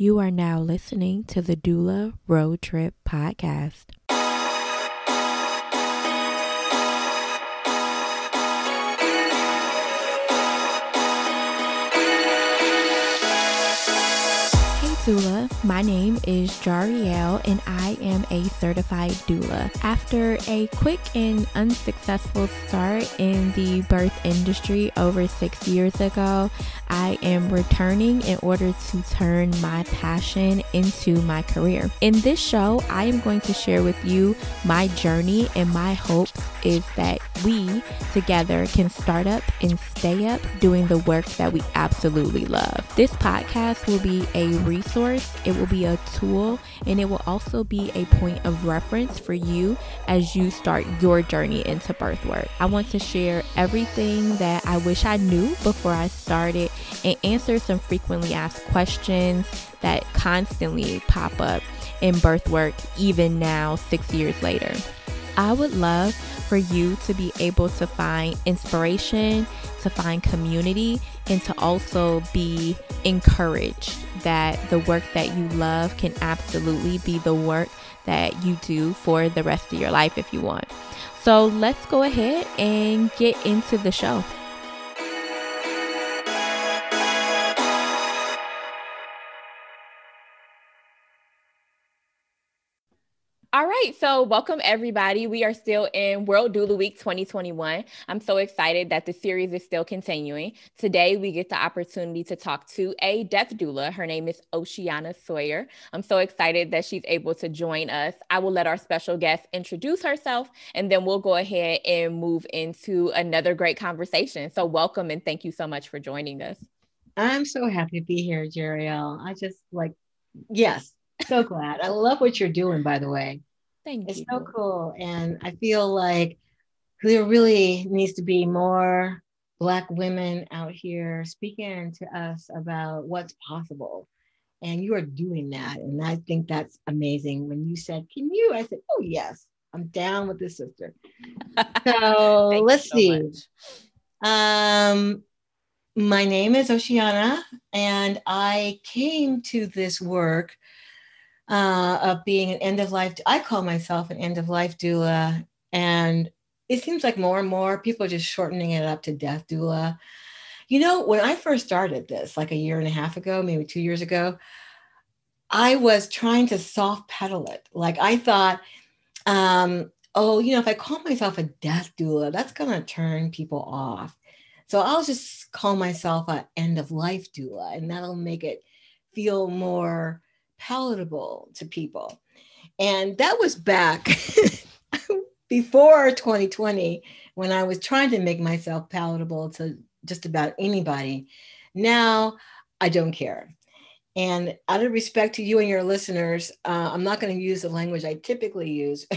You are now listening to the Doula Road Trip Podcast. Doula. My name is Jariel and I am a certified doula. After a quick and unsuccessful start in the birth industry over six years ago, I am returning in order to turn my passion into my career. In this show, I am going to share with you my journey and my hope is that we together can start up and stay up doing the work that we absolutely love. This podcast will be a resource, it will be a tool, and it will also be a point of reference for you as you start your journey into birth work. I want to share everything that I wish I knew before I started and answer some frequently asked questions that constantly pop up in birth work, even now, six years later. I would love for you to be able to find inspiration, to find community, and to also be encouraged that the work that you love can absolutely be the work that you do for the rest of your life if you want. So let's go ahead and get into the show. All right, so welcome everybody. We are still in World Doula Week 2021. I'm so excited that the series is still continuing. Today, we get the opportunity to talk to a death doula. Her name is Oceana Sawyer. I'm so excited that she's able to join us. I will let our special guest introduce herself, and then we'll go ahead and move into another great conversation. So, welcome and thank you so much for joining us. I'm so happy to be here, Jeriel. I just like, yes, so glad. I love what you're doing, by the way. Thank it's you. It's so cool. And I feel like there really needs to be more Black women out here speaking to us about what's possible. And you are doing that. And I think that's amazing. When you said, Can you? I said, Oh, yes, I'm down with this sister. So let's so see. Much. Um, my name is Oceana, and I came to this work uh, of being an end of life. I call myself an end of life doula, and it seems like more and more people are just shortening it up to death doula. You know, when I first started this, like a year and a half ago, maybe two years ago, I was trying to soft pedal it. Like I thought, um, oh, you know, if I call myself a death doula, that's going to turn people off. So I'll just call myself an end of life doula, and that'll make it feel more palatable to people. And that was back before 2020 when I was trying to make myself palatable to just about anybody. Now I don't care. And out of respect to you and your listeners, uh, I'm not going to use the language I typically use.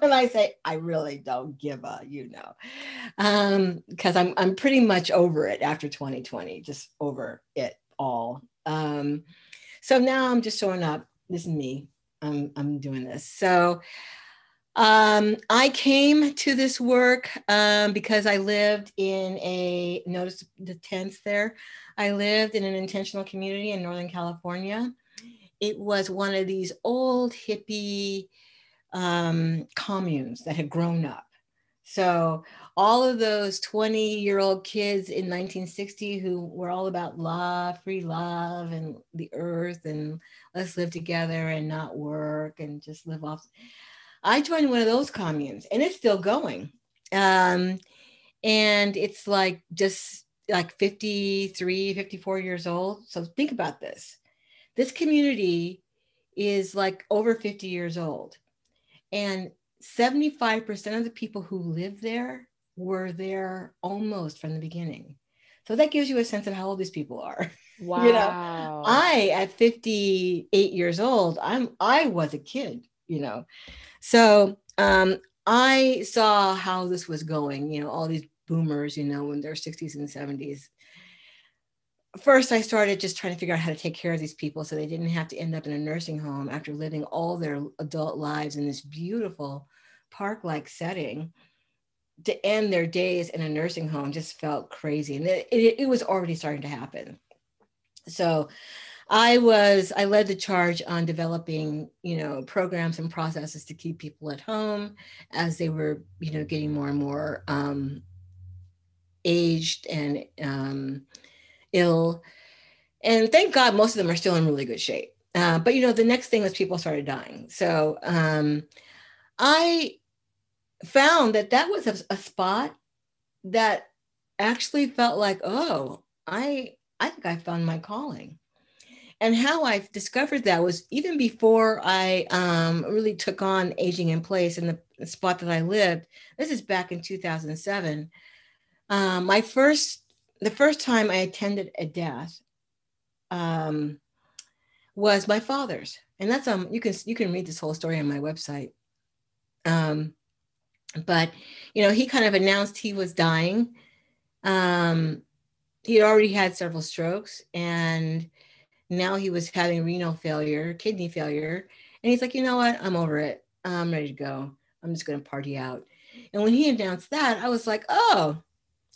when I say I really don't give a, you know, because um, I'm I'm pretty much over it after 2020, just over it all. Um, so now I'm just showing up. This is me. I'm, I'm doing this. So um, I came to this work um, because I lived in a, notice the tense there. I lived in an intentional community in Northern California. It was one of these old hippie um, communes that had grown up. So all of those 20 year old kids in 1960 who were all about love, free love, and the earth, and let's live together and not work and just live off. I joined one of those communes and it's still going. Um, and it's like just like 53, 54 years old. So think about this. This community is like over 50 years old. And 75% of the people who live there were there almost from the beginning. So that gives you a sense of how old these people are. Wow. you know, I at 58 years old, I'm I was a kid, you know. So um I saw how this was going, you know, all these boomers, you know, in their 60s and 70s. First, I started just trying to figure out how to take care of these people so they didn't have to end up in a nursing home after living all their adult lives in this beautiful park like setting to end their days in a nursing home just felt crazy. And it, it, it was already starting to happen. So I was I led the charge on developing, you know, programs and processes to keep people at home as they were, you know, getting more and more um, aged and um, ill. And thank God most of them are still in really good shape. Uh, but you know, the next thing was people started dying. So um, I found that that was a, a spot that actually felt like, oh, I I think I found my calling. And how I discovered that was even before I um, really took on aging in place in the, the, spot that I lived. This is back in 2007. Um, my first, the first time I attended a death um, was my father's, and that's um you can you can read this whole story on my website. Um, but you know he kind of announced he was dying. Um, he had already had several strokes, and now he was having renal failure, kidney failure, and he's like, you know what, I'm over it. I'm ready to go. I'm just going to party out. And when he announced that, I was like, oh,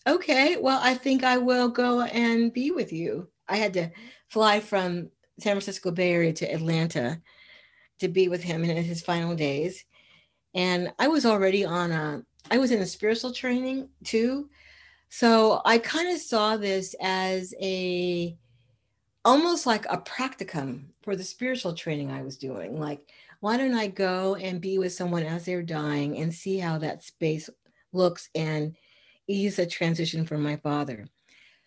okay. Well, I think I will go and be with you. I had to fly from San Francisco Bay Area to Atlanta to be with him in his final days. And I was already on a, I was in a spiritual training too. So I kind of saw this as a, almost like a practicum for the spiritual training I was doing. Like, why don't I go and be with someone as they're dying and see how that space looks and ease a transition for my father?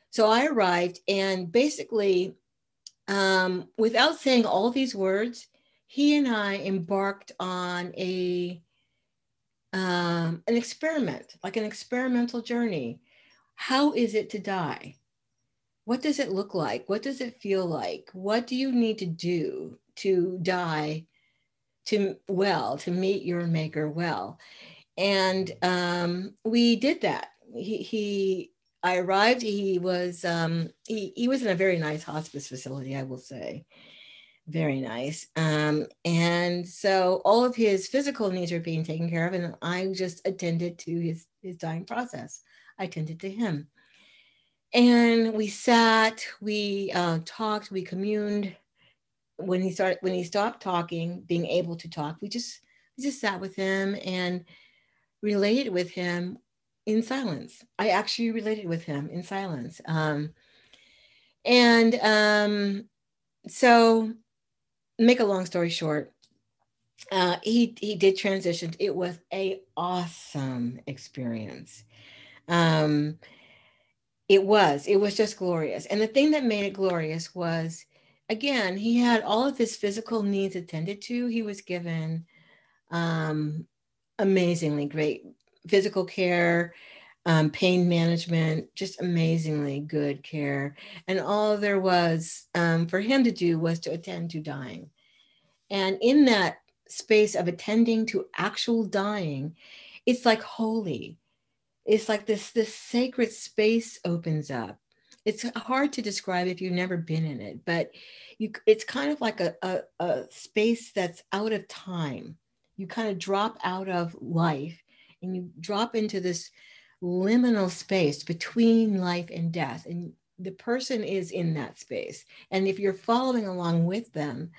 So I arrived and basically um, without saying all these words, he and I embarked on a um, an experiment, like an experimental journey. How is it to die? What does it look like? What does it feel like? What do you need to do to die to well, to meet your maker well? And um, we did that. He, he I arrived. He was um, he he was in a very nice hospice facility, I will say, very nice. Um, and so all of his physical needs are being taken care of, and I just attended to his his dying process. I attended to him, and we sat, we uh, talked, we communed. When he started, when he stopped talking, being able to talk, we just we just sat with him and related with him in silence. I actually related with him in silence. Um, and um, so, make a long story short, uh, he he did transition. It was a awesome experience. Um, it was. It was just glorious. And the thing that made it glorious was, again, he had all of his physical needs attended to. He was given um, amazingly great physical care, um, pain management, just amazingly good care. And all there was um, for him to do was to attend to dying. And in that space of attending to actual dying, it's like holy. It's like this, this sacred space opens up. It's hard to describe if you've never been in it, but you, it's kind of like a, a, a space that's out of time. You kind of drop out of life and you drop into this liminal space between life and death and the person is in that space and if you're following along with them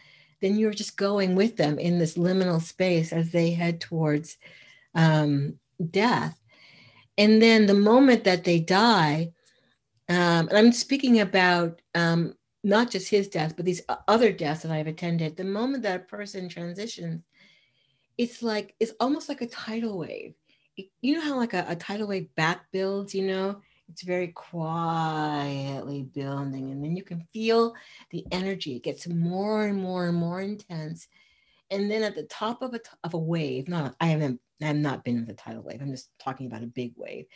then you're just going with them in this liminal space as they head towards um, death. And then the moment that they die um, and i'm speaking about um, not just his death but these other deaths that i've attended the moment that a person transitions it's like it's almost like a tidal wave. You know how like a, a tidal wave back builds, you know, it's very quietly building and then you can feel the energy. It gets more and more and more intense and then at the top of a, of a wave not i haven't i have not been in the tidal wave i'm just talking about a big wave.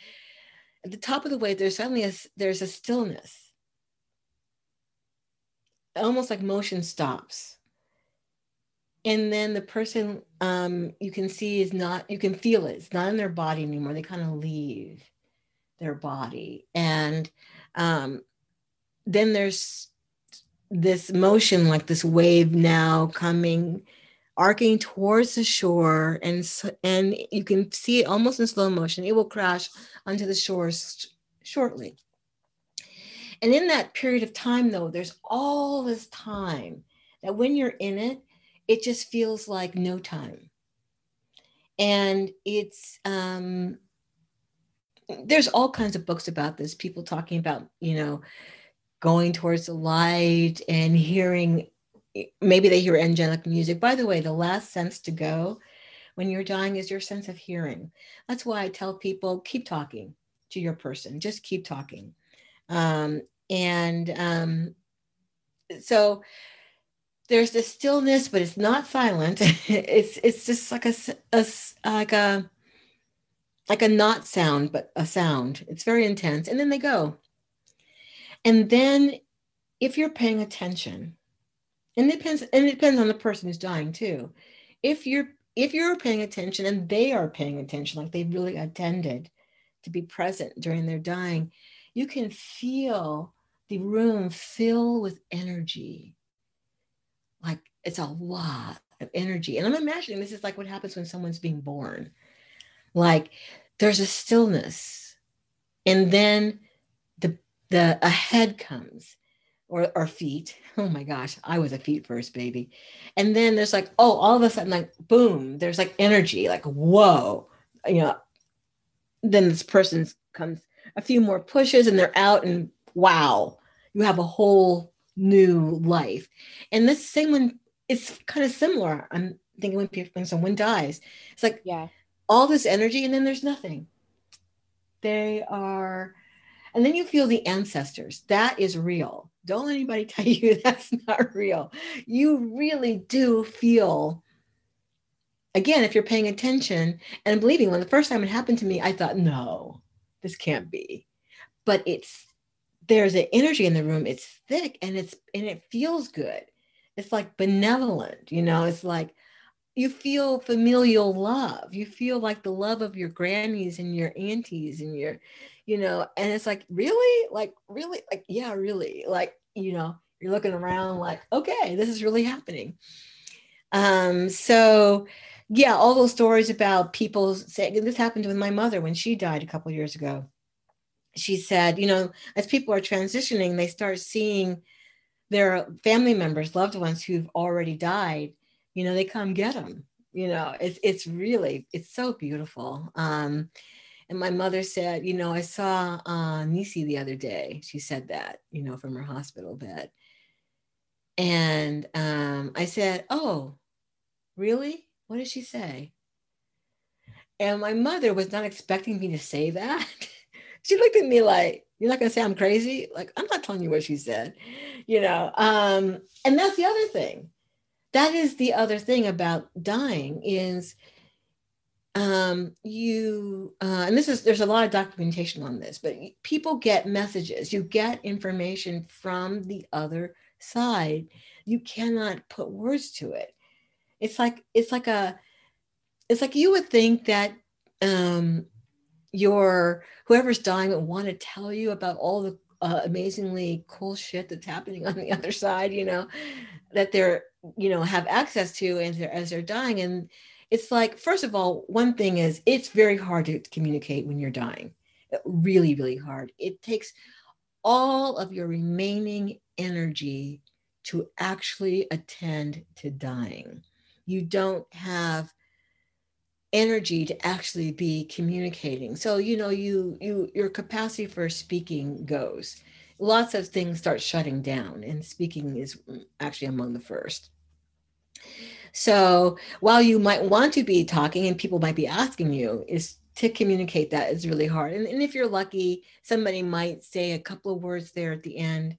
At the top of the wave there's suddenly a there's a stillness. Almost like motion stops. And then the person um, you can see is not you can feel it it's not in their body anymore they kind of leave their body. And um, then there's this motion like this wave now coming arcing towards the shore and and you can see it almost in slow motion. It will crash onto the shore shortly. And in that period of time, though, there's all this time that when you're in it, it just feels like no time. And it's, um, there's all kinds of books about this, people talking about, you know, going towards the light and hearing, maybe they hear angelic music. By the way, the last sense to go when you're dying is your sense of hearing. That's why I tell people keep talking to your person, just keep talking. Um, and um, so there's this stillness, but it's not silent. it's it's just like a, a like a like a not sound, but a sound. It's very intense. And then they go. And then if you're paying attention, and it depends, and it depends on the person who's dying too. If you're if you're paying attention and they are paying attention, like they really attended to be present during their dying, you can feel the room fill with energy. Like it's a lot of energy. And I'm imagining this is like what happens when someone's being born. Like there's a stillness. And then the the a head comes or, or feet. Oh my gosh, I was a feet first baby. And then there's like, oh, all of a sudden, like boom, there's like energy, like whoa, you know. Then this person comes a few more pushes and they're out and wow, you have a whole new life. And this same one, it's kind of similar. I'm thinking when people, when someone dies, it's like yeah, all this energy and then there's nothing. They are, and then you feel the ancestors. That is real. Don't let anybody tell you that's not real. You really do feel again, if you're paying attention and believing, when the first time it happened to me, I thought, no, this can't be. But it's there's an energy in the room. It's thick and it's and it feels good. It's like benevolent, you know, it's like you feel familial love. You feel like the love of your grannies and your aunties and your, you know, and it's like, really? Like, really? Like, yeah, really. Like, you know, you're looking around like, okay, this is really happening. Um, so yeah, all those stories about people saying this happened with my mother when she died a couple years ago. She said, you know, as people are transitioning, they start seeing their family members, loved ones who've already died. You know, they come get them. You know, it's it's really it's so beautiful. Um, and my mother said, you know, I saw uh, Nisi the other day. She said that, you know, from her hospital bed. And um, I said, oh, really? What did she say? And my mother was not expecting me to say that. she looked at me like, You're not going to say I'm crazy? Like, I'm not telling you what she said, you know. Um, and that's the other thing. That is the other thing about dying is um, you, uh, and this is, there's a lot of documentation on this, but people get messages, you get information from the other side. You cannot put words to it it's like it's like a it's like you would think that um your whoever's dying would want to tell you about all the uh, amazingly cool shit that's happening on the other side you know that they're you know have access to as they're, as they're dying. And it's like first of all one thing is it's very hard to communicate when you're dying. Really really hard. It takes all of your remaining energy to actually attend to dying. You don't have energy to actually be communicating. So you know you you your capacity for speaking goes. Lots of things start shutting down and speaking is actually among the first. So while you might want to be talking and people might be asking you is to communicate that is really hard. And, and if you're lucky somebody might say a couple of words there at the end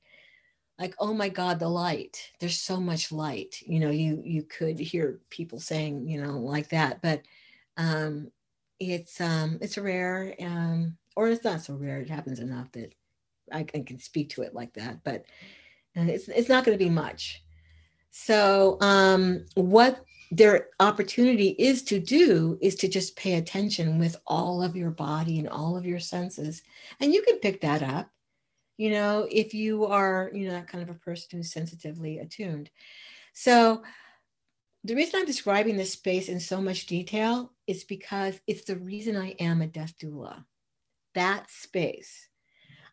like oh my god the light. There's so much light. You know you you could hear people saying you know like that but um it's um it's rare um or it's not so rare. It happens enough that i, I can speak to it like that but uh, it's it's not going to be much. So um what their opportunity is to do is to just pay attention with all of your body and all of your senses and you can pick that up. You know, if you are, you know, that kind of a person who's sensitively attuned. So the reason I'm describing this space in so much detail is because it's the reason I am a death doula. That space.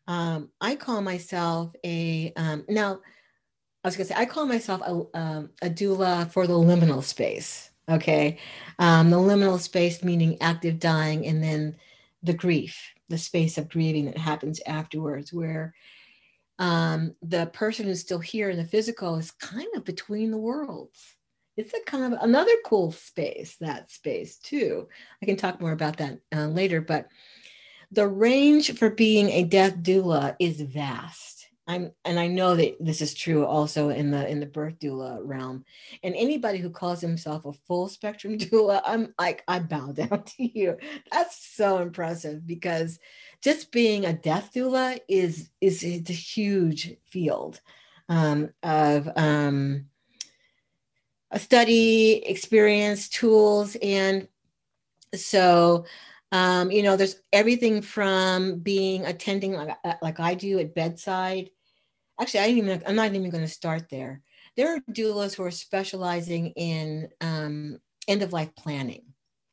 Um, I call myself a um, now. I was gonna say I call myself a, um, a doula for the liminal space. Okay, um, the liminal space meaning active dying, and then the grief, the space of grieving that happens afterwards, where um, the person who's still here in the physical is kind of between the worlds. It's a kind of another cool space, that space too. I can talk more about that uh, later, but the range for being a death doula is vast. I'm, and I know that this is true also in the in the birth doula realm. And anybody who calls himself a full spectrum doula, I'm like, I bow down to you. That's so impressive because just being a death doula is is it's a huge field um, of um, a study, experience, tools, and so um, you know, there's everything from being attending like, uh, like I do at bedside. Actually, I even I'm not even going to start there. There are doulas who are specializing in um, end of life planning,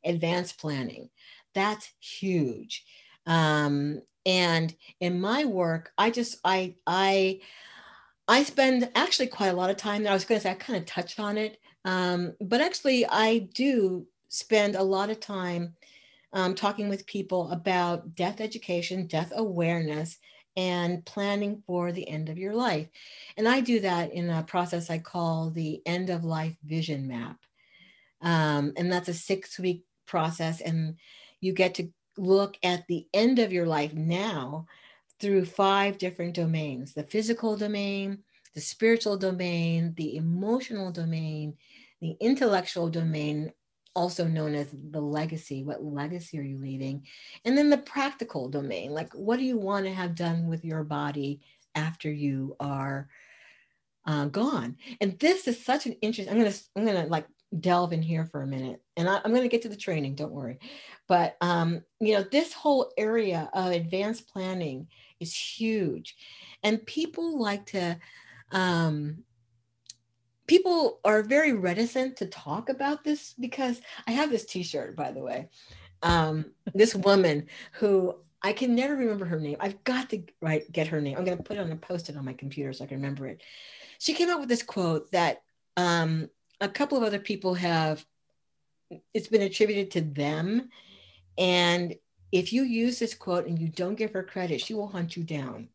advanced planning. That's huge. Um, and in my work, I just I I I spend actually quite a lot of time. I was going to say I kind of touch on it, um, but actually I do spend a lot of time um, talking with people about death education, death awareness, and planning for the end of your life. And I do that in a process I call the end of life vision map. Um, and that's a six week process. And you get to look at the end of your life now through five different domains the physical domain, the spiritual domain, the emotional domain, the intellectual domain, also known as the legacy. What legacy are you leaving? And then the practical domain, like what do you want to have done with your body after you are uh, gone? And this is such an interesting. I'm gonna I'm gonna like delve in here for a minute, and I, am gonna get to the training. Don't worry, but um, you know this whole area of advanced planning is huge, and people like to. Um, people are very reticent to talk about this because I have this T-shirt, by the way. Um, this woman who I can never remember her name. I've got to write get her name. I'm going to put it on a post-it on my computer so I can remember it. She came up with this quote that um, a couple of other people have. It's been attributed to them, and if you use this quote and you don't give her credit, she will hunt you down.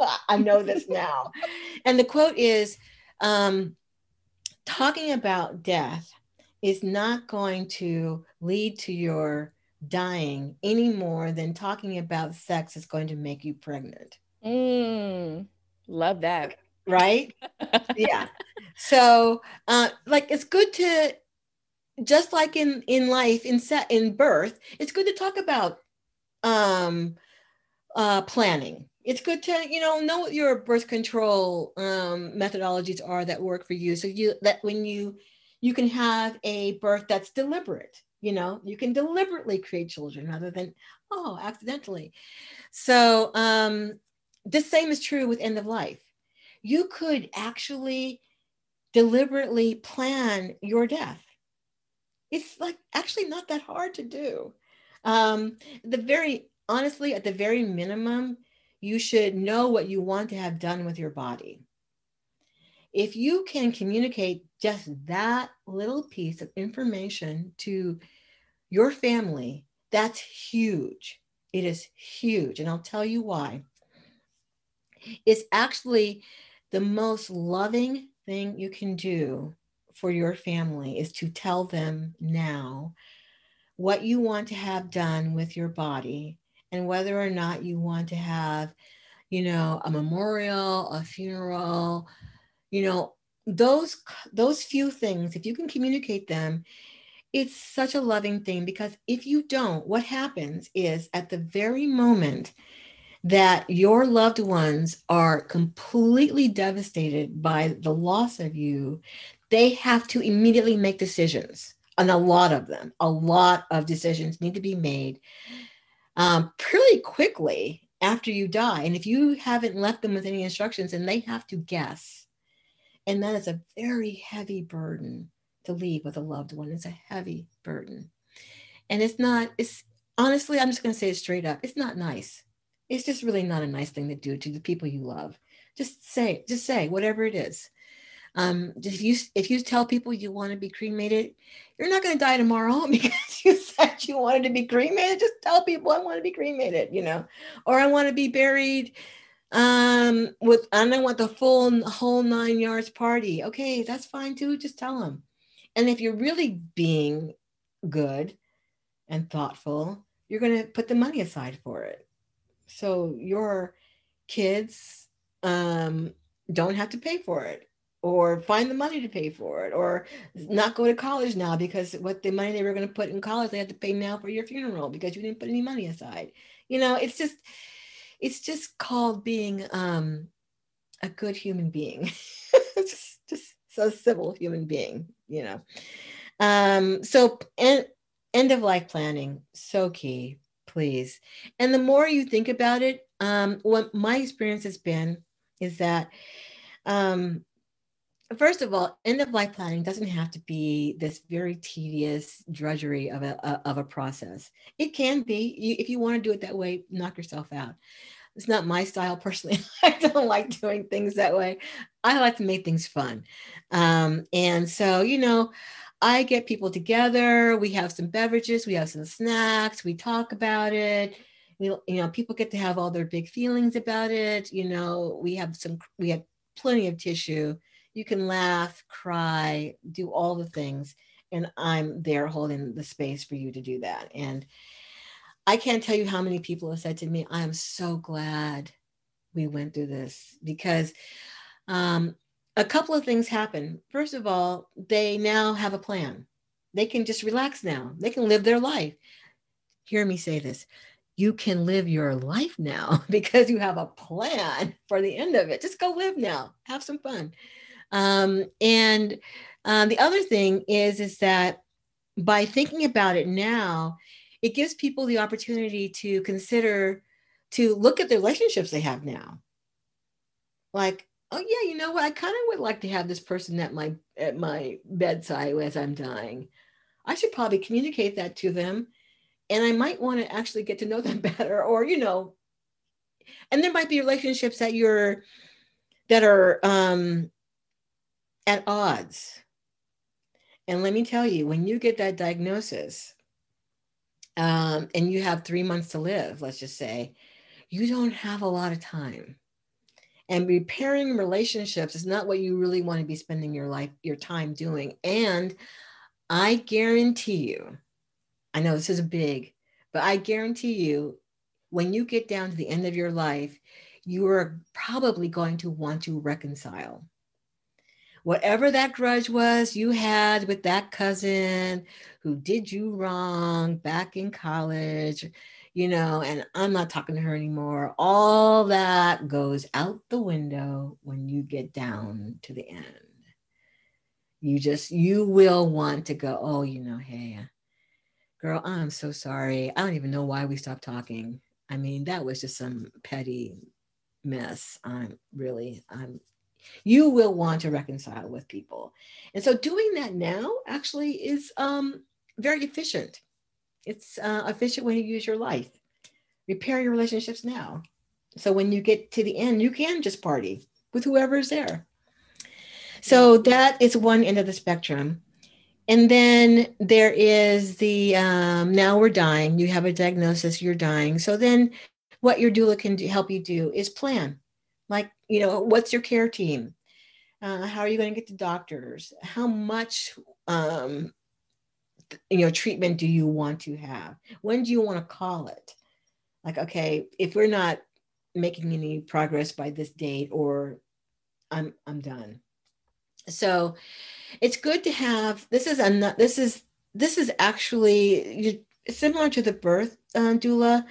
I know this now. And the quote is um, talking about death is not going to lead to your dying any more than talking about sex is going to make you pregnant. Mm, love that. Right? yeah. So, uh, like, it's good to, just like in in life, in set in birth, it's good to talk about um, uh, planning it's good to you know know what your birth control um, methodologies are that work for you so you that when you you can have a birth that's deliberate you know? You can deliberately create children rather than oh accidentally. So um the same is true with end of life. You could actually deliberately plan your death. It's like actually not that hard to do. Um the very honestly at the very minimum you should know what you want to have done with your body. If you can communicate just that little piece of information to your family, that's huge. It is huge. And I'll tell you why. It's actually the most loving thing you can do for your family is to tell them now what you want to have done with your body and whether or not you want to have, you know, a memorial, a funeral, you know, those those few things, if you can communicate them, it's such a loving thing because if you don't, what happens is at the very moment that your loved ones are completely devastated by the loss of you, they have to immediately make decisions. And a lot of them, a lot of decisions need to be made um, pretty quickly after you die. And if you haven't left them with any instructions, and they have to guess. And that is a very heavy burden to leave with a loved one. It's a heavy burden. And it's not, it's honestly, I'm just going to say it straight up it's not nice. it's just really not a nice thing to do to the people you love. Just say, just say whatever it is. Um, if you if you tell people you want to be cremated, you're not going to die tomorrow because you said you wanted to be cremated. Just tell people I want to be cremated, you know, or I want to be buried um with and I want the full whole nine yards party. Okay, that's fine too. Just tell them. And if you're really being good and thoughtful, you're going to put the money aside for it. So your kids um, don't have to pay for it or find the money to pay for it or not go to college now because what the money they were going to put in college they had to pay now for your funeral because you didn't put any money aside. You know it's just it's just called being um a good human being. Just just so civil human being you know. Um so end, end of life planning so key please. And the more you think about it um what my experience has been is that um first of all, end of life planning doesn't have to be this very tedious drudgery of a, of a process. It can be. If you want to do it that way, knock yourself out. It's not my style personally. I don't like doing things that way. I like to make things fun. Um, and so, you know, I get people together. We have some beverages, we have some snacks, we talk about it. We, you know, people get to have all their big feelings about it. You know, we have some, we have plenty of tissue you can laugh, cry, do all the things. And I'm there holding the space for you to do that. And I can't tell you how many people have said to me, I am so glad we went through this because um, a couple of things happen. First of all, they now have a plan. They can just relax now, they can live their life. Hear me say this you can live your life now because you have a plan for the end of it. Just go live now, have some fun. Um, and um, the other thing is, is that by thinking about it now, it gives people the opportunity to consider, to look at the relationships they have now. Like, oh yeah, you know what? I kind of would like to have this person at my at my bedside as I'm dying. I should probably communicate that to them, and I might want to actually get to know them better, or you know, and there might be relationships that you're that are um, at odds. And let me tell you, when you get that diagnosis um, and you have three months to live, let's just say, you don't have a lot of time. And repairing relationships is not what you really want to be spending your life, your time doing. And I guarantee you, I know this is big, but I guarantee you, when you get down to the end of your life, you are probably going to want to reconcile whatever that grudge was you had with that cousin who did you wrong back in college, you know, and I'm not talking to her anymore. All that goes out the window when you get down to the end. You just, you will want to go, oh, you know, hey, girl, I'm so sorry. I don't even know why we stopped talking. I mean, that was just some petty mess. I'm really, I'm you will want to reconcile with people. And so doing that now actually is um, very efficient. It's uh, efficient way to use your life. Repair your relationships now. So when you get to the end, you can just party with whoever is there. So that is one end of the spectrum. And then there is the um, now we're dying. You have a diagnosis, you're dying. So then what your doula can do, help you do is plan like you know what's your care team? Uh, how are you going to get to doctors? How much um, you know treatment do you want to have? When do you want to call it? Like okay if we're not making any progress by this date or i'm i'm done. So it's good to have this is a this is this is actually similar to the birth uh, doula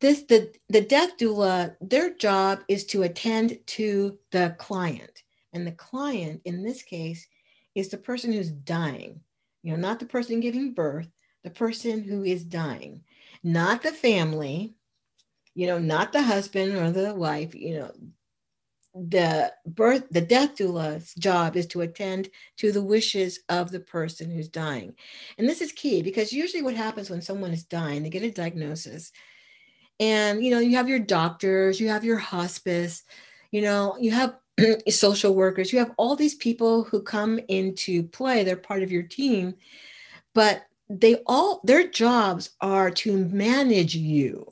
this the the death doula their job is to attend to the client. And the client in this case is the person who's dying. You know not the person giving birth the person who is dying. Not the family you know not the husband or the wife you know. The birth the death doula's job is to attend to the wishes of the person who's dying. And this is key because usually what happens when someone is dying they get a diagnosis and you know you have your doctors you have your hospice you know you have social workers you have all these people who come into play they're part of your team but they all their jobs are to manage you.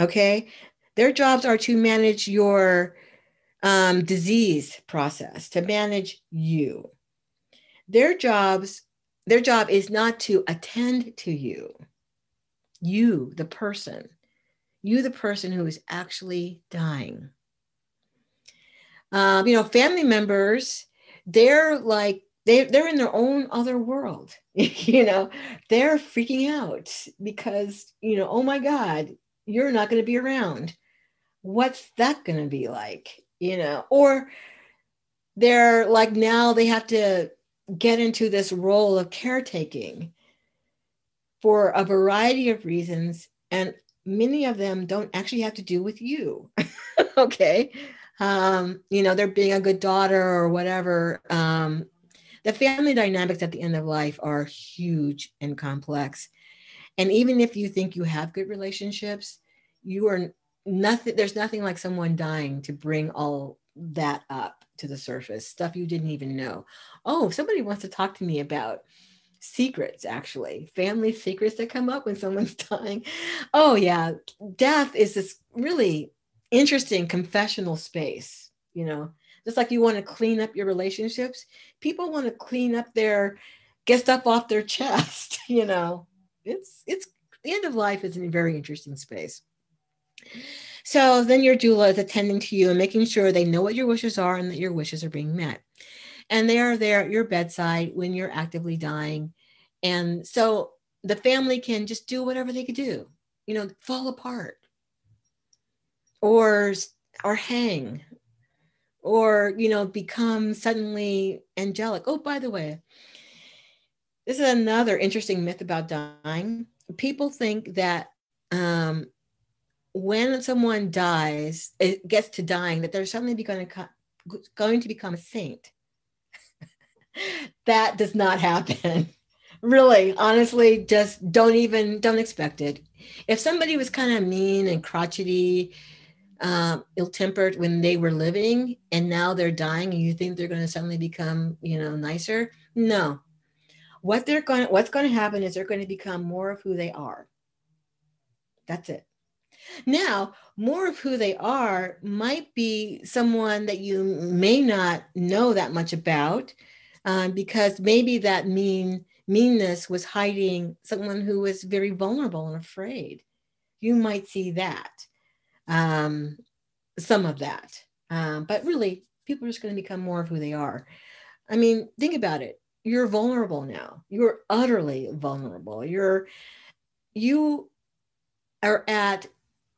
Okay? Their jobs are to manage your um, disease process to manage you. Their jobs their job is not to attend to you you the person you the person who is actually dying. Um, you know family members they're like they, they're in their own other world you know they're freaking out because you know oh my god you're not going to be around. What's that going to be like you know? Or they're like now they have to get into this role of caretaking for a variety of reasons and many of them don't actually have to do with you. Okay? Um, you know they're being a good daughter or whatever um, the family dynamics at the end of life are huge and complex. And even if you think you have good relationships you are nothing there's nothing like someone dying to bring all that up to the surface stuff you didn't even know. Oh somebody wants to talk to me about secrets actually. Family secrets that come up when someone's dying. Oh yeah. Death is this really interesting confessional space you know? Just like you want to clean up your relationships people want to clean up their get stuff off their chest you know? It's it's the end of life is a very interesting space. So then your doula is attending to you and making sure they know what your wishes are and that your wishes are being met and they are there at your bedside when you're actively dying. And so the family can just do whatever they could do you know fall apart or or hang or you know become suddenly angelic. Oh by the way this is another interesting myth about dying. People think that um, when someone dies it gets to dying that they're suddenly going to going to become a saint that does not happen. Really honestly just don't even don't expect it. If somebody was kind of mean and crotchety um, ill-tempered when they were living and now they're dying and you think they're going to suddenly become you know nicer no. What they're going to what's going to happen is they're going to become more of who they are. That's it. Now more of who they are might be someone that you may not know that much about um, because maybe that mean meanness was hiding someone who was very vulnerable and afraid you might see that um, some of that. Um, but really, people are just going to become more of who they are. I mean, think about it. You're vulnerable now. You're utterly vulnerable. You're you are at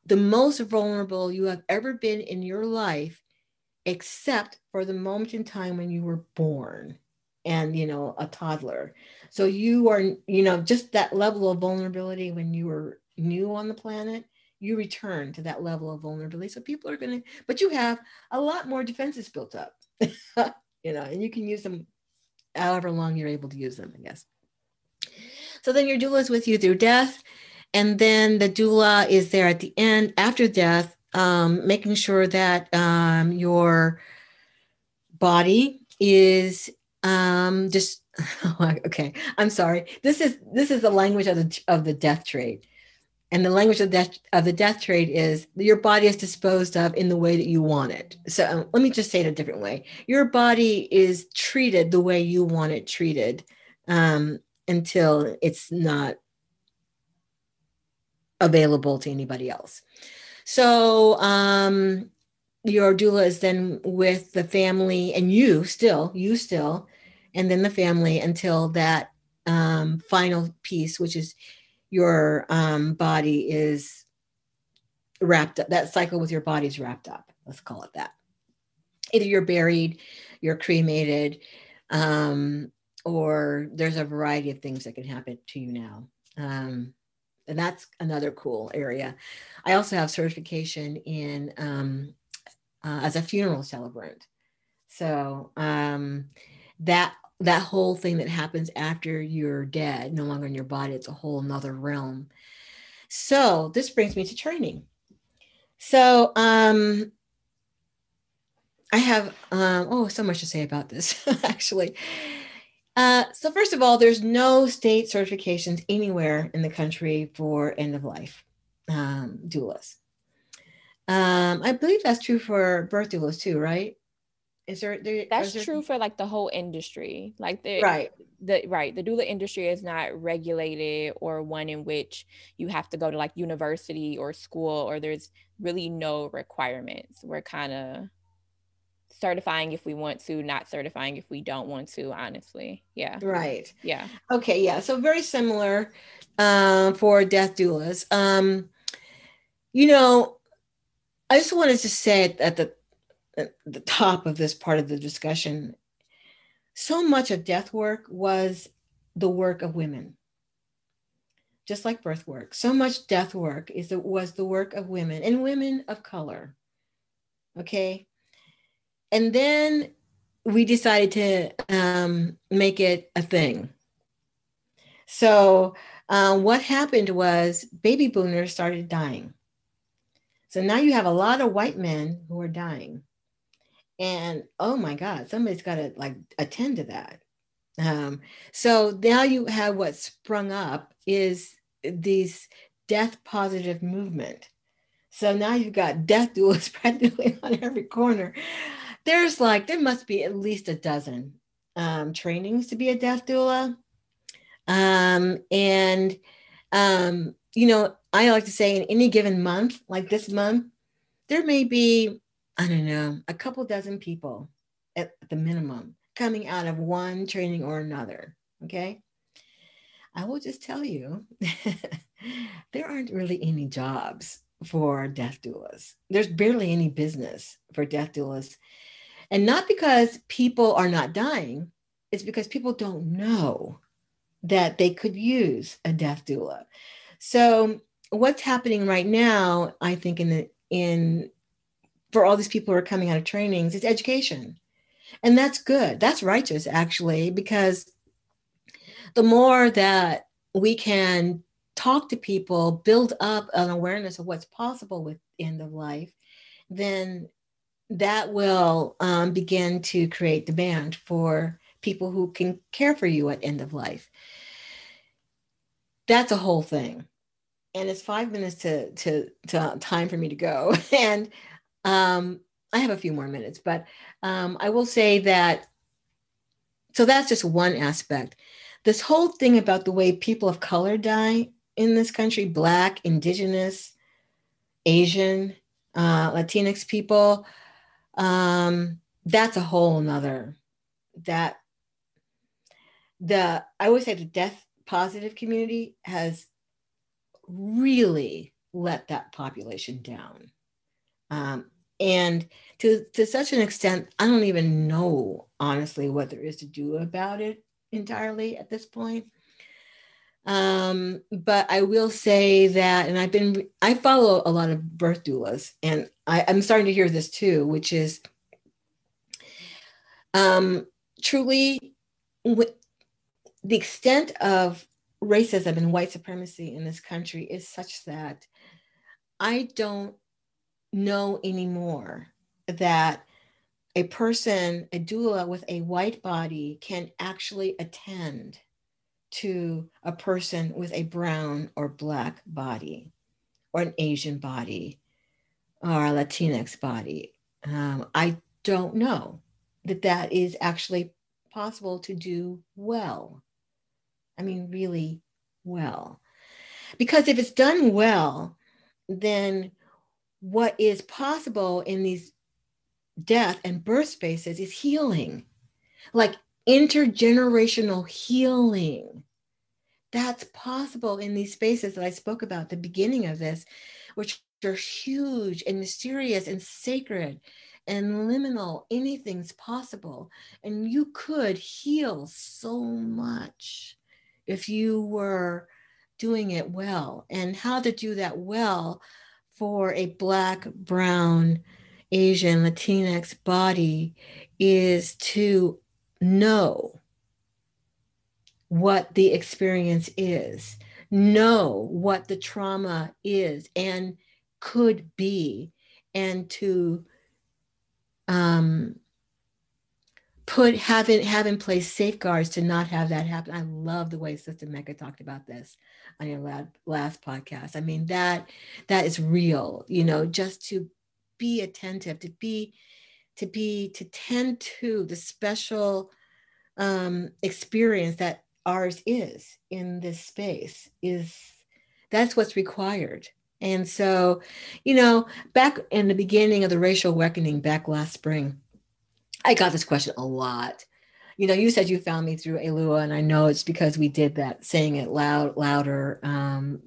the most vulnerable you have ever been in your life, except for the moment in time when you were born and you know a toddler. So you are, you know, just that level of vulnerability when you were new on the planet you return to that level of vulnerability. So people are going to, but you have a lot more defenses built up, you know, and you can use them however long you're able to use them, I guess. So then your doula is with you through death. And then the doula is there at the end after death, um, making sure that um, your body is um, just okay. I'm sorry. This is this is the language of the of the death trade and the language of, death, of the death trade is your body is disposed of in the way that you want it. So um, let me just say it a different way. Your body is treated the way you want it treated um, until it's not available to anybody else. So um, your doula is then with the family and you still, you still, and then the family until that um, final piece, which is your um, body is wrapped up, that cycle with your body is wrapped up. Let's call it that. Either you're buried, you're cremated, um, or there's a variety of things that can happen to you now. Um, and that's another cool area. I also have certification in um, uh, as a funeral celebrant. So um, that that whole thing that happens after you're dead, no longer in your body, it's a whole nother realm. So this brings me to training. So um, I have um, oh so much to say about this actually. Uh, so first of all, there's no state certifications anywhere in the country for end of life um, doulas. Um, I believe that's true for birth doulas too, right? Is there, there that's there, true for like the whole industry. Like the right. the right the doula industry is not regulated or one in which you have to go to like university or school or there's really no requirements. We're kind of certifying if we want to not certifying if we don't want to honestly. Yeah. Right. Yeah. Okay yeah so very similar uh, for death doulas. Um you know i just wanted to say at the at the top of this part of the discussion, so much of death work was the work of women. Just like birth work, so much death work is was the work of women and women of color. Okay. And then we decided to um, make it a thing. So, uh, what happened was baby boomers started dying. So now you have a lot of white men who are dying. And oh my god somebody's got to like attend to that. Um, so now you have what sprung up is these death positive movement. So now you've got death doulas practically on every corner. There's like there must be at least a dozen um, trainings to be a death doula. Um, and um, you know i like to say in any given month like this month there may be I don't know, a couple dozen people at the minimum coming out of one training or another. Okay. I will just tell you there aren't really any jobs for death doulas. There's barely any business for death doulas. And not because people are not dying, it's because people don't know that they could use a death doula. So what's happening right now, I think in the in for all these people who are coming out of trainings is education. And that's good. That's righteous, actually, because the more that we can talk to people, build up an awareness of what's possible with end of life, then that will um, begin to create demand for people who can care for you at end of life. That's a whole thing. And it's five minutes to, to, to time for me to go. And um, I have a few more minutes, but um, I will say that. So that's just one aspect. This whole thing about the way people of color die in this country Black, Indigenous, Asian, uh, Latinx people um, that's a whole nother that the I would say the death positive community has really let that population down. Um, and to, to such an extent, I don't even know, honestly, what there is to do about it entirely at this point. Um, but I will say that, and I've been, I follow a lot of birth doulas, and I, I'm starting to hear this too, which is um, truly the extent of racism and white supremacy in this country is such that I don't know anymore that a person, a doula with a white body, can actually attend to a person with a brown or black body, or an Asian body, or a Latinx body. Um, I don't know that that is actually possible to do well. I mean, really well. Because if it's done well, then what is possible in these death and birth spaces is healing, like intergenerational healing. That's possible in these spaces that I spoke about at the beginning of this, which are huge and mysterious and sacred and liminal. Anything's possible. And you could heal so much if you were doing it well. And how to do that well for a Black, Brown, Asian, Latinx body is to know what the experience is, know what the trauma is and could be and to um, put have in have in place safeguards to not have that happen. I love the way Sister Mecca talked about this on your last, last podcast. I mean that that is real, you know, just to be attentive, to be to be to tend to the special um, experience that ours is in this space is that's what's required and so you know back in the beginning of the racial reckoning back last spring i got this question a lot you know you said you found me through Alua and i know it's because we did that saying it loud louder um,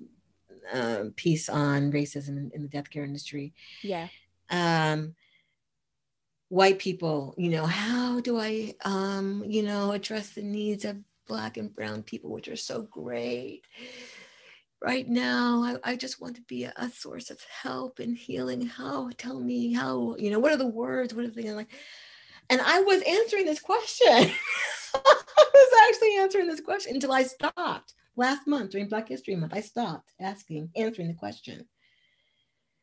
uh, piece on racism in, in the death care industry yeah um, white people you know how do i um, you know address the needs of black and brown people, which are so great. Right now, I, I just want to be a, a, source of help and healing. How? Tell me how, you know, what are the words? What are the things like? And I was answering this question. I was actually answering this question until I stopped last month during Black History Month. I stopped asking, answering the question.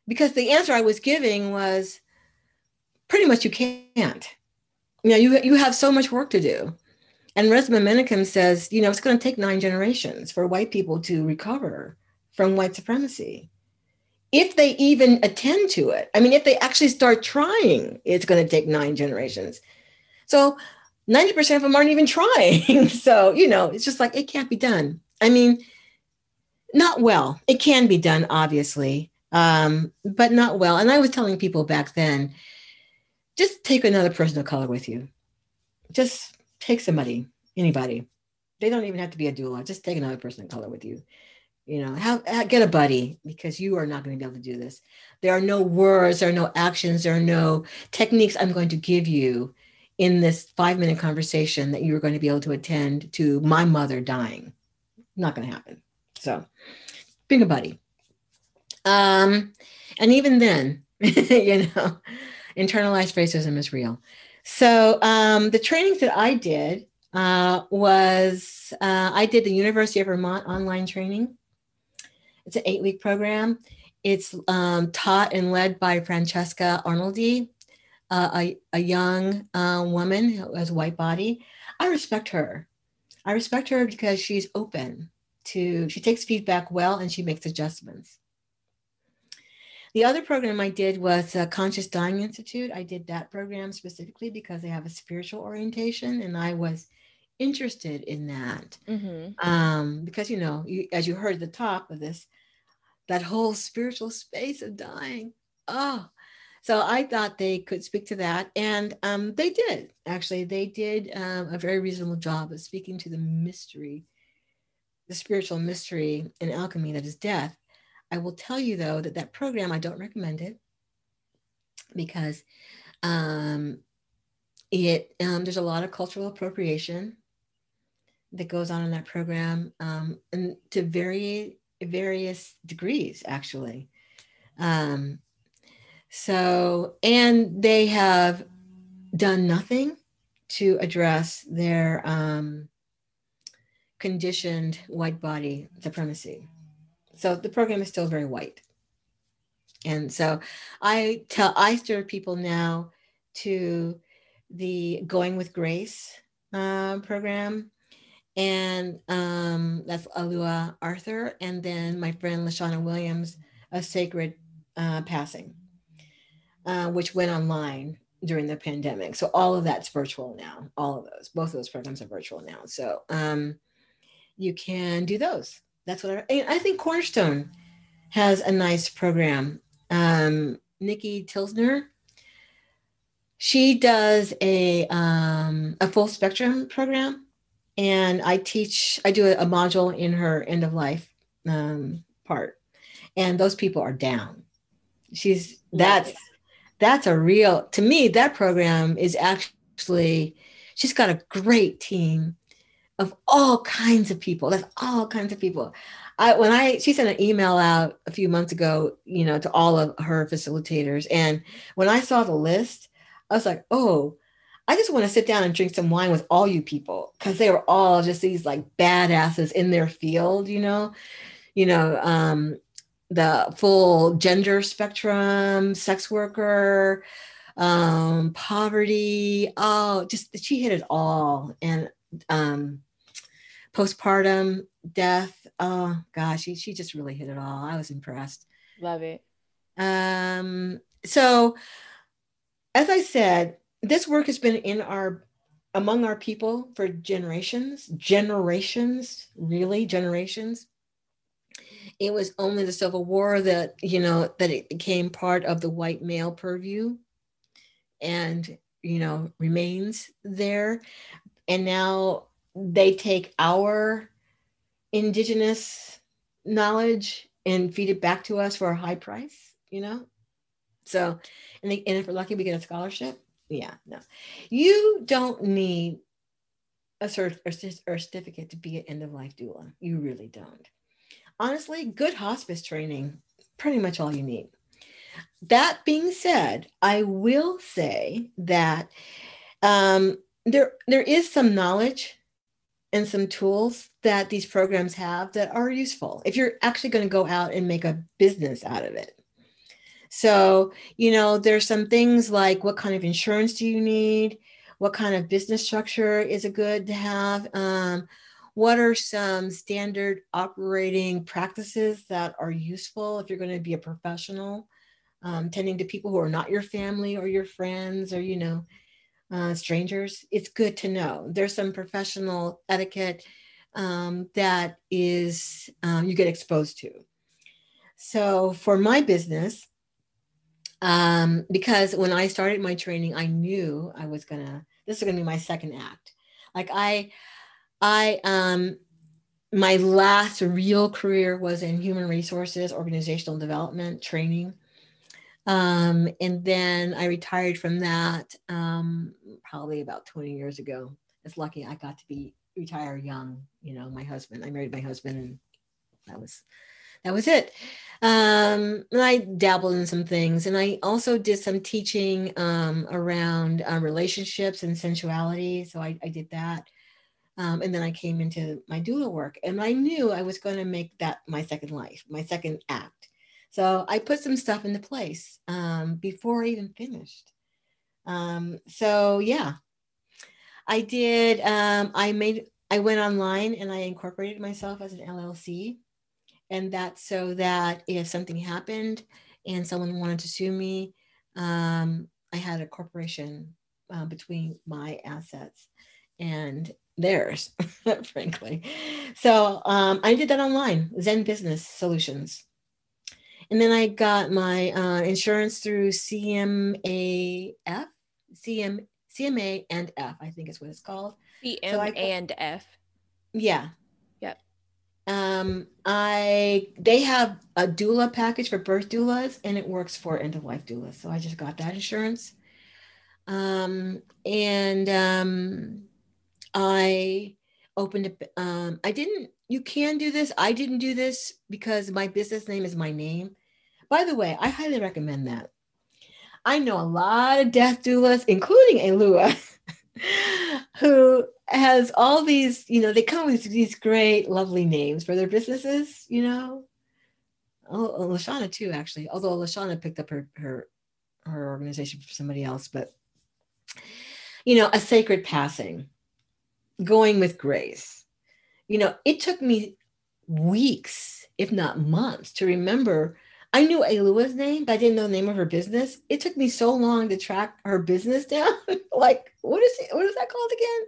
Because the answer I was giving was pretty much you can't. You know, you, you have so much work to do. And Resmaa Menakem says, you know, it's going to take nine generations for white people to recover from white supremacy. If they even attend to it, I mean, if they actually start trying, it's going to take nine generations. So 90% of them aren't even trying. so, you know, it's just like, it can't be done. I mean, not well. It can be done, obviously, um, but not well. And I was telling people back then, just take another person of color with you. Just take somebody, anybody. They don't even have to be a doula. Just take another person of color with you. You know, have, get a buddy because you are not going to be able to do this. There are no words, there are no actions, there are no techniques I'm going to give you in this five minute conversation that you're going to be able to attend to my mother dying. Not going to happen. So, bring a buddy. Um, and even then, you know, internalized racism is real. So um, the trainings that I did uh, was uh, I did the University of Vermont online training. It's an eight week program. It's um, taught and led by Francesca Arnoldi, uh, a, a young uh, woman who has a white body. I respect her. I respect her because she's open to, she takes feedback well and she makes adjustments. The other program I did was a Conscious Dying Institute. I did that program specifically because they have a spiritual orientation, and I was interested in that mm-hmm. um, because you know, you, as you heard at the top of this, that whole spiritual space of dying. Oh, so I thought they could speak to that, and um, they did. Actually, they did um, a very reasonable job of speaking to the mystery, the spiritual mystery in alchemy that is death I will tell you though that that program, I don't recommend it because um, it um, there's a lot of cultural appropriation that goes on in that program um, and to very various degrees actually um, so and they have done nothing to address their um, conditioned white body supremacy so the program is still very white. And so I tell, I stir people now to the Going with Grace uh, program. And um, that's Alua Arthur. And then my friend Lashana Williams, A Sacred uh, Passing, uh, which went online during the pandemic. So all of that's virtual now. All of those, both of those programs are virtual now. So um, you can do those that's what I, I think Cornerstone has a nice program. Um, Nikki Tilsner, she does a um, a full spectrum program, and I teach. I do a, a module in her end of life um, part, and those people are down. She's that's that's a real to me. That program is actually she's got a great team of all kinds of people. That's all kinds of people. I when I she sent an email out a few months ago, you know, to all of her facilitators, and when I saw the list, I was like, oh, I just want to sit down and drink some wine with all you people because they were all just these like badasses in their field, you know. you know, um, the full gender spectrum, sex worker, um, poverty. Oh, just she hit it all. And um, postpartum death. Oh gosh, she, she just really hit it all. I was impressed. Love it. Um, so as I said, this work has been in our among our people for generations, generations, really generations. It was only the Civil War that, you know, that it became part of the white male purview and, you know, remains there. And now they take our indigenous knowledge and feed it back to us for a high price, you know? So, and, they, and if we're lucky, we get a scholarship. Yeah, no. You don't need a cert or, certificate to be an end of life doula. You really don't. Honestly, good hospice training, pretty much all you need. That being said, I will say that um, there there is some knowledge and some tools that these programs have that are useful if you're actually going to go out and make a business out of it. So, you know, there's some things like what kind of insurance do you need? What kind of business structure is it good to have? Um, what are some standard operating practices that are useful if you're going to be a professional, um, tending to people who are not your family or your friends or, you know, uh, strangers? It's good to know. There's some professional etiquette um, that is um, you get exposed to. So for my business, um, because when I started my training, I knew I was gonna. This is gonna be my second act. Like I, I um, my last real career was in human resources, organizational development, training. Um, and then I retired from that um, probably about 20 years ago. It's lucky I got to be retire young. You know, my husband. I married my husband, and that was that was it. Um, and I dabbled in some things, and I also did some teaching um, around uh, relationships and sensuality. So I, I did that. Um, and then I came into my doula work, and I knew I was going to make that my second life, my second act. So I put some stuff into place um, before I even finished. Um, so yeah, I did. Um, I made. I went online and I incorporated myself as an LLC and that's so that if something happened and someone wanted to sue me, um, I had a corporation uh, between my assets and theirs, frankly. So um, I did that online, Zen Business Solutions. And then I got my uh, insurance through CMAF, CM, CMA and F, I think is what it's called. CM so and F. Yeah, um, I they have a doula package for birth doulas, and it works for end of life doulas. So I just got that insurance. Um, and um, I opened up. Um, I didn't. You can do this. I didn't do this because my business name is my name. By the way, I highly recommend that. I know a lot of death doulas, including Alua, who has all these, you know, they come with these great, lovely names for their businesses, you know. Oh, oh Lashana too, actually. Although Lashana picked up her her her organization for somebody else, but you know, a sacred passing, going with grace. You know, it took me weeks, if not months, to remember. I knew Alua's name, but I didn't know the name of her business. It took me so long to track her business down. like, what is it? What is that called again?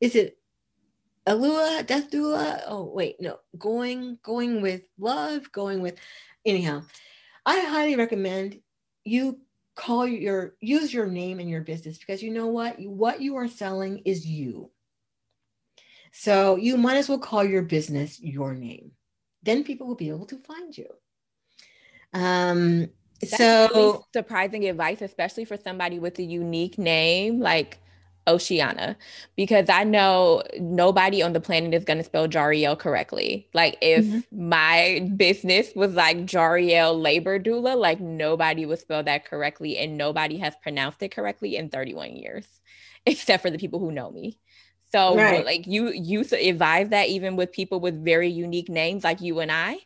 Is it Alua, Death Doula? Oh, wait, no, going, going with love, going with, anyhow, I highly recommend you call your, use your name in your business because you know what? What you are selling is you. So you might as well call your business your name. Then people will be able to find you. Um, That's so really surprising advice, especially for somebody with a unique name. Like Oceana because I know nobody on the planet is going to spell Jariel correctly. Like if mm-hmm. my business was like Jariel labor doula, like nobody would spell that correctly and nobody has pronounced it correctly in 31 years except for the people who know me. So right. like you you advise that even with people with very unique names like you and I?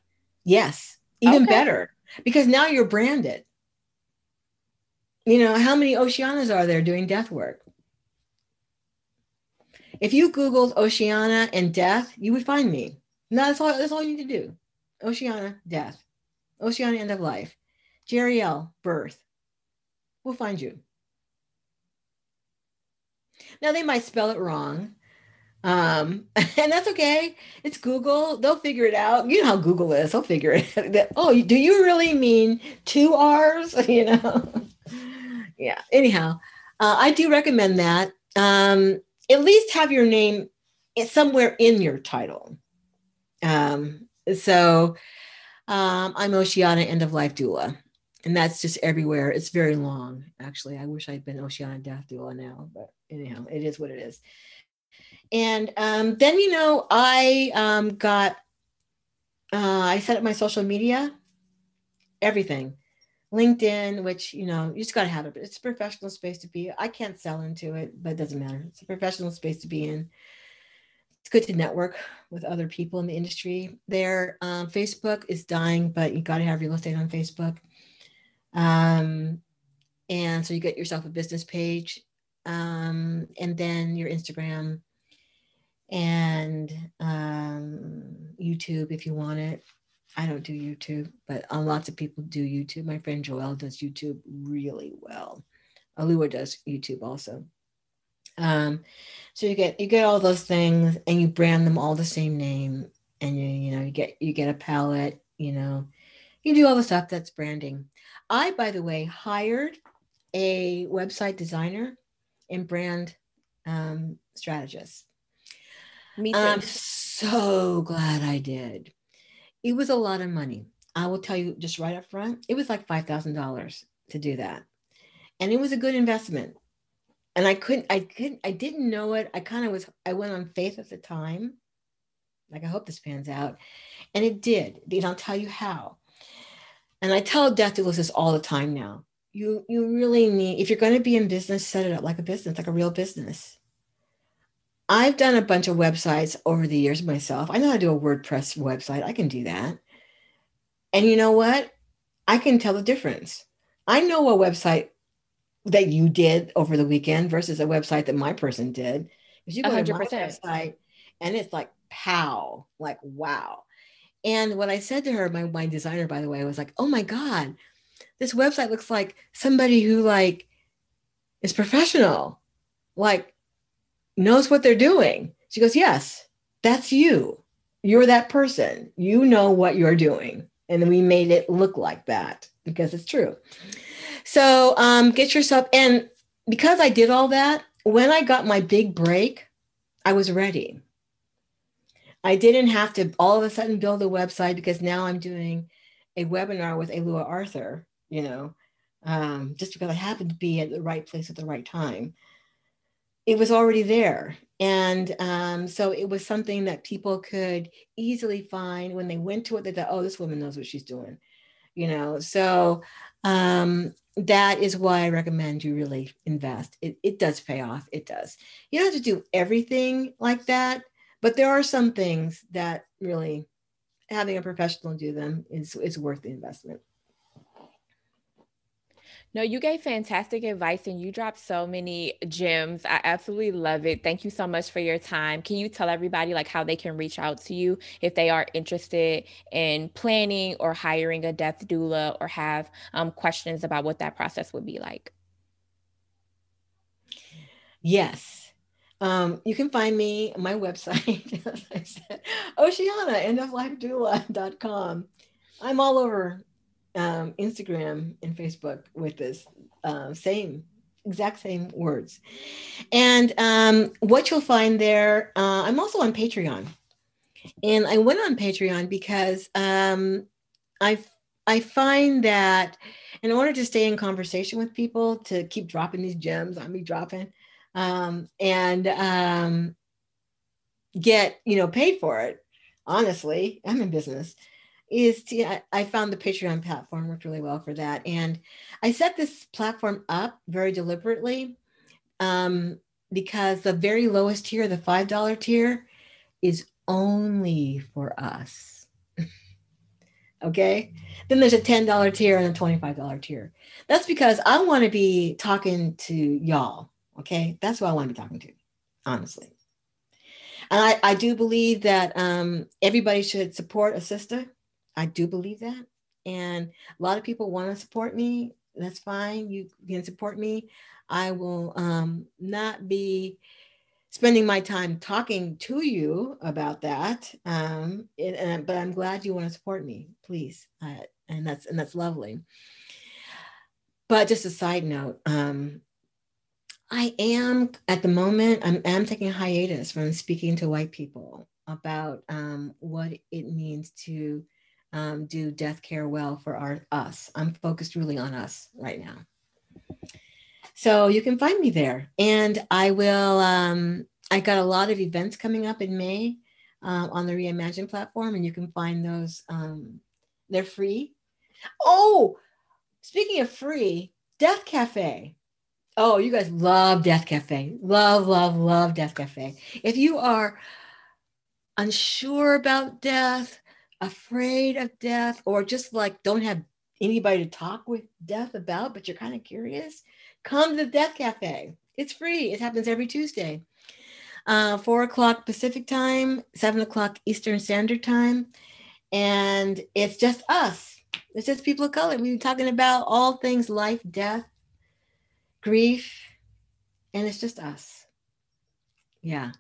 Yes, even Okay. better because now you're branded. You know, how many Oceanas are there doing death work? If you Googled Oceana and death, you would find me. No, that's all, that's all you need to do. Oceana, death. Oceana, end of life. Jariel, birth. We'll find you. Now, they might spell it wrong. Um, and that's okay. It's Google. They'll figure it out. You know how Google is. They'll figure it out. Oh, do you really mean two R's? You know? yeah. Anyhow, uh, I do recommend that. Um, at least have your name somewhere in your title. Um, so um, I'm Oceana End of Life Doula. And that's just everywhere. It's very long, actually. I wish I'd been Oceana Death Doula now, but anyhow, it is what it is. And um, then, you know, I um, got, uh, I set up my social media, everything. LinkedIn, which, you know, you just got to have it. But it's a professional space to be. I can't sell into it, but it doesn't matter. It's a professional space to be in. It's good to network with other people in the industry there. Um, Facebook is dying, but you got to have real estate on Facebook. Um, and so you get yourself a business page um, and then your Instagram and um, YouTube if you want it. I don't do YouTube, but uh, lots of people do YouTube. My friend Joelle does YouTube really well. Alua does YouTube also. Um, so you get you get all those things, and you brand them all the same name, and you you know you get you get a palette. You know, you do all the stuff that's branding. I, by the way, hired a website designer and brand um, strategist. Me too. I'm so glad I did. It was a lot of money. I will tell you just right up front, it was like $5,000 to do that. And it was a good investment. And I couldn't, I couldn't, I didn't know it. I kind of was, I went on faith at the time. Like, I hope this pans out. And it did. And I'll tell you how. And I tell death doulas this all the time now. You, you really need, if you're going to be in business, set it up like a business, like a real business. I've done a bunch of websites over the years myself. I know how to do a WordPress website. I can do that. And you know what? I can tell the difference. I know a website that you did over the weekend versus a website that my person did. Because you go to my website and it's like pow, like wow. And what I said to her, my, my designer, by the way, was like, oh my God, this website looks like somebody who like is professional. Like knows what they're doing. She goes, Yes, that's you. You're that person. You know what you're doing. And we made it look like that because it's true. So um, get yourself, and because I did all that, when I got my big break, I was ready. I didn't have to all of a sudden build a website because now I'm doing a webinar with Alua Arthur, you know, um, just because I happened to be at the right place at the right time it was already there. And um, so it was something that people could easily find when they went to it. They thought, oh, this woman knows what she's doing, you know. So um, that is why I recommend you really invest. It, it does pay off. It does. You don't have to do everything like that, but there are some things that really having a professional do them is, is worth the investment. No, you gave fantastic advice and you dropped so many gems. I absolutely love it. Thank you so much for your time. Can you tell everybody like how they can reach out to you if they are interested in planning or hiring a death doula or have um, questions about what that process would be like? Yes. Um, you can find me my website, as I said. I'm all over um, Instagram and Facebook with this uh, same exact same words. And um, what you'll find there, uh, I'm also on Patreon, and I went on Patreon because um, I I find that in order to stay in conversation with people, to keep dropping these gems on me dropping, um, and um, get you know paid for it. Honestly, I'm in business is to, I found the Patreon platform worked really well for that. And I set this platform up very deliberately um, because the very lowest tier, the $5 tier, is only for us. Okay. Then there's a $10 tier and a $25 tier. That's because I want to be talking to y'all. Okay. That's what I want to be talking to, honestly. And I, I do believe that um, everybody should support a sister. I do believe that. And a lot of people want to support me. That's fine. You can support me. I will um, not be spending my time talking to you about that. Um, it, but I'm glad you want to support me, please. Uh, and that's and that's lovely. But just a side note, um, I am at the moment I'm, I'm taking a hiatus from speaking to white people about um, what it means to um, do death care well for our us. I'm focused really on us right now. So you can find me there. And I will, um, I got a lot of events coming up in May uh, on the Reimagine platform, and you can find those. Um, they're free. Oh, speaking of free, Death Cafe. Oh, you guys love Death Cafe. Love, love, love Death Cafe. If you are unsure about death, afraid of death, or just like don't have anybody to talk with death about, but you're kind of curious, come to the Death Cafe. It's free. It happens every Tuesday. Uh, four o'clock Pacific time, seven o'clock Eastern Standard Time. And it's just us. It's just people of color. We've been talking about all things life, death, grief, and it's just us. Yeah.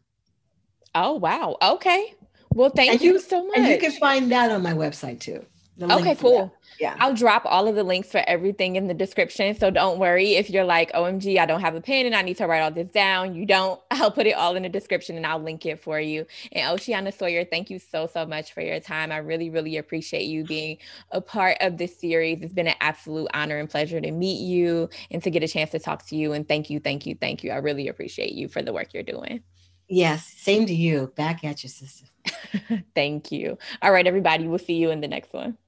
Oh, wow. Okay. Well, thank you, you, so much. And you can find that on my website too. Okay, cool. Yeah. I'll drop all of the links for everything in the description. So don't worry if you're like, OMG, I don't have a pen and I need to write all this down. You don't. I'll put it all in the description and I'll link it for you. And Oceana Sawyer, thank you so, so much for your time. I really, really appreciate you being a part of this series. It's been an absolute honor and pleasure to meet you and to get a chance to talk to you. And thank you, thank you, thank you. I really appreciate you for the work you're doing. Yes, same to you. Back at you, sister. thank you. All right, everybody. We'll see you in the next one.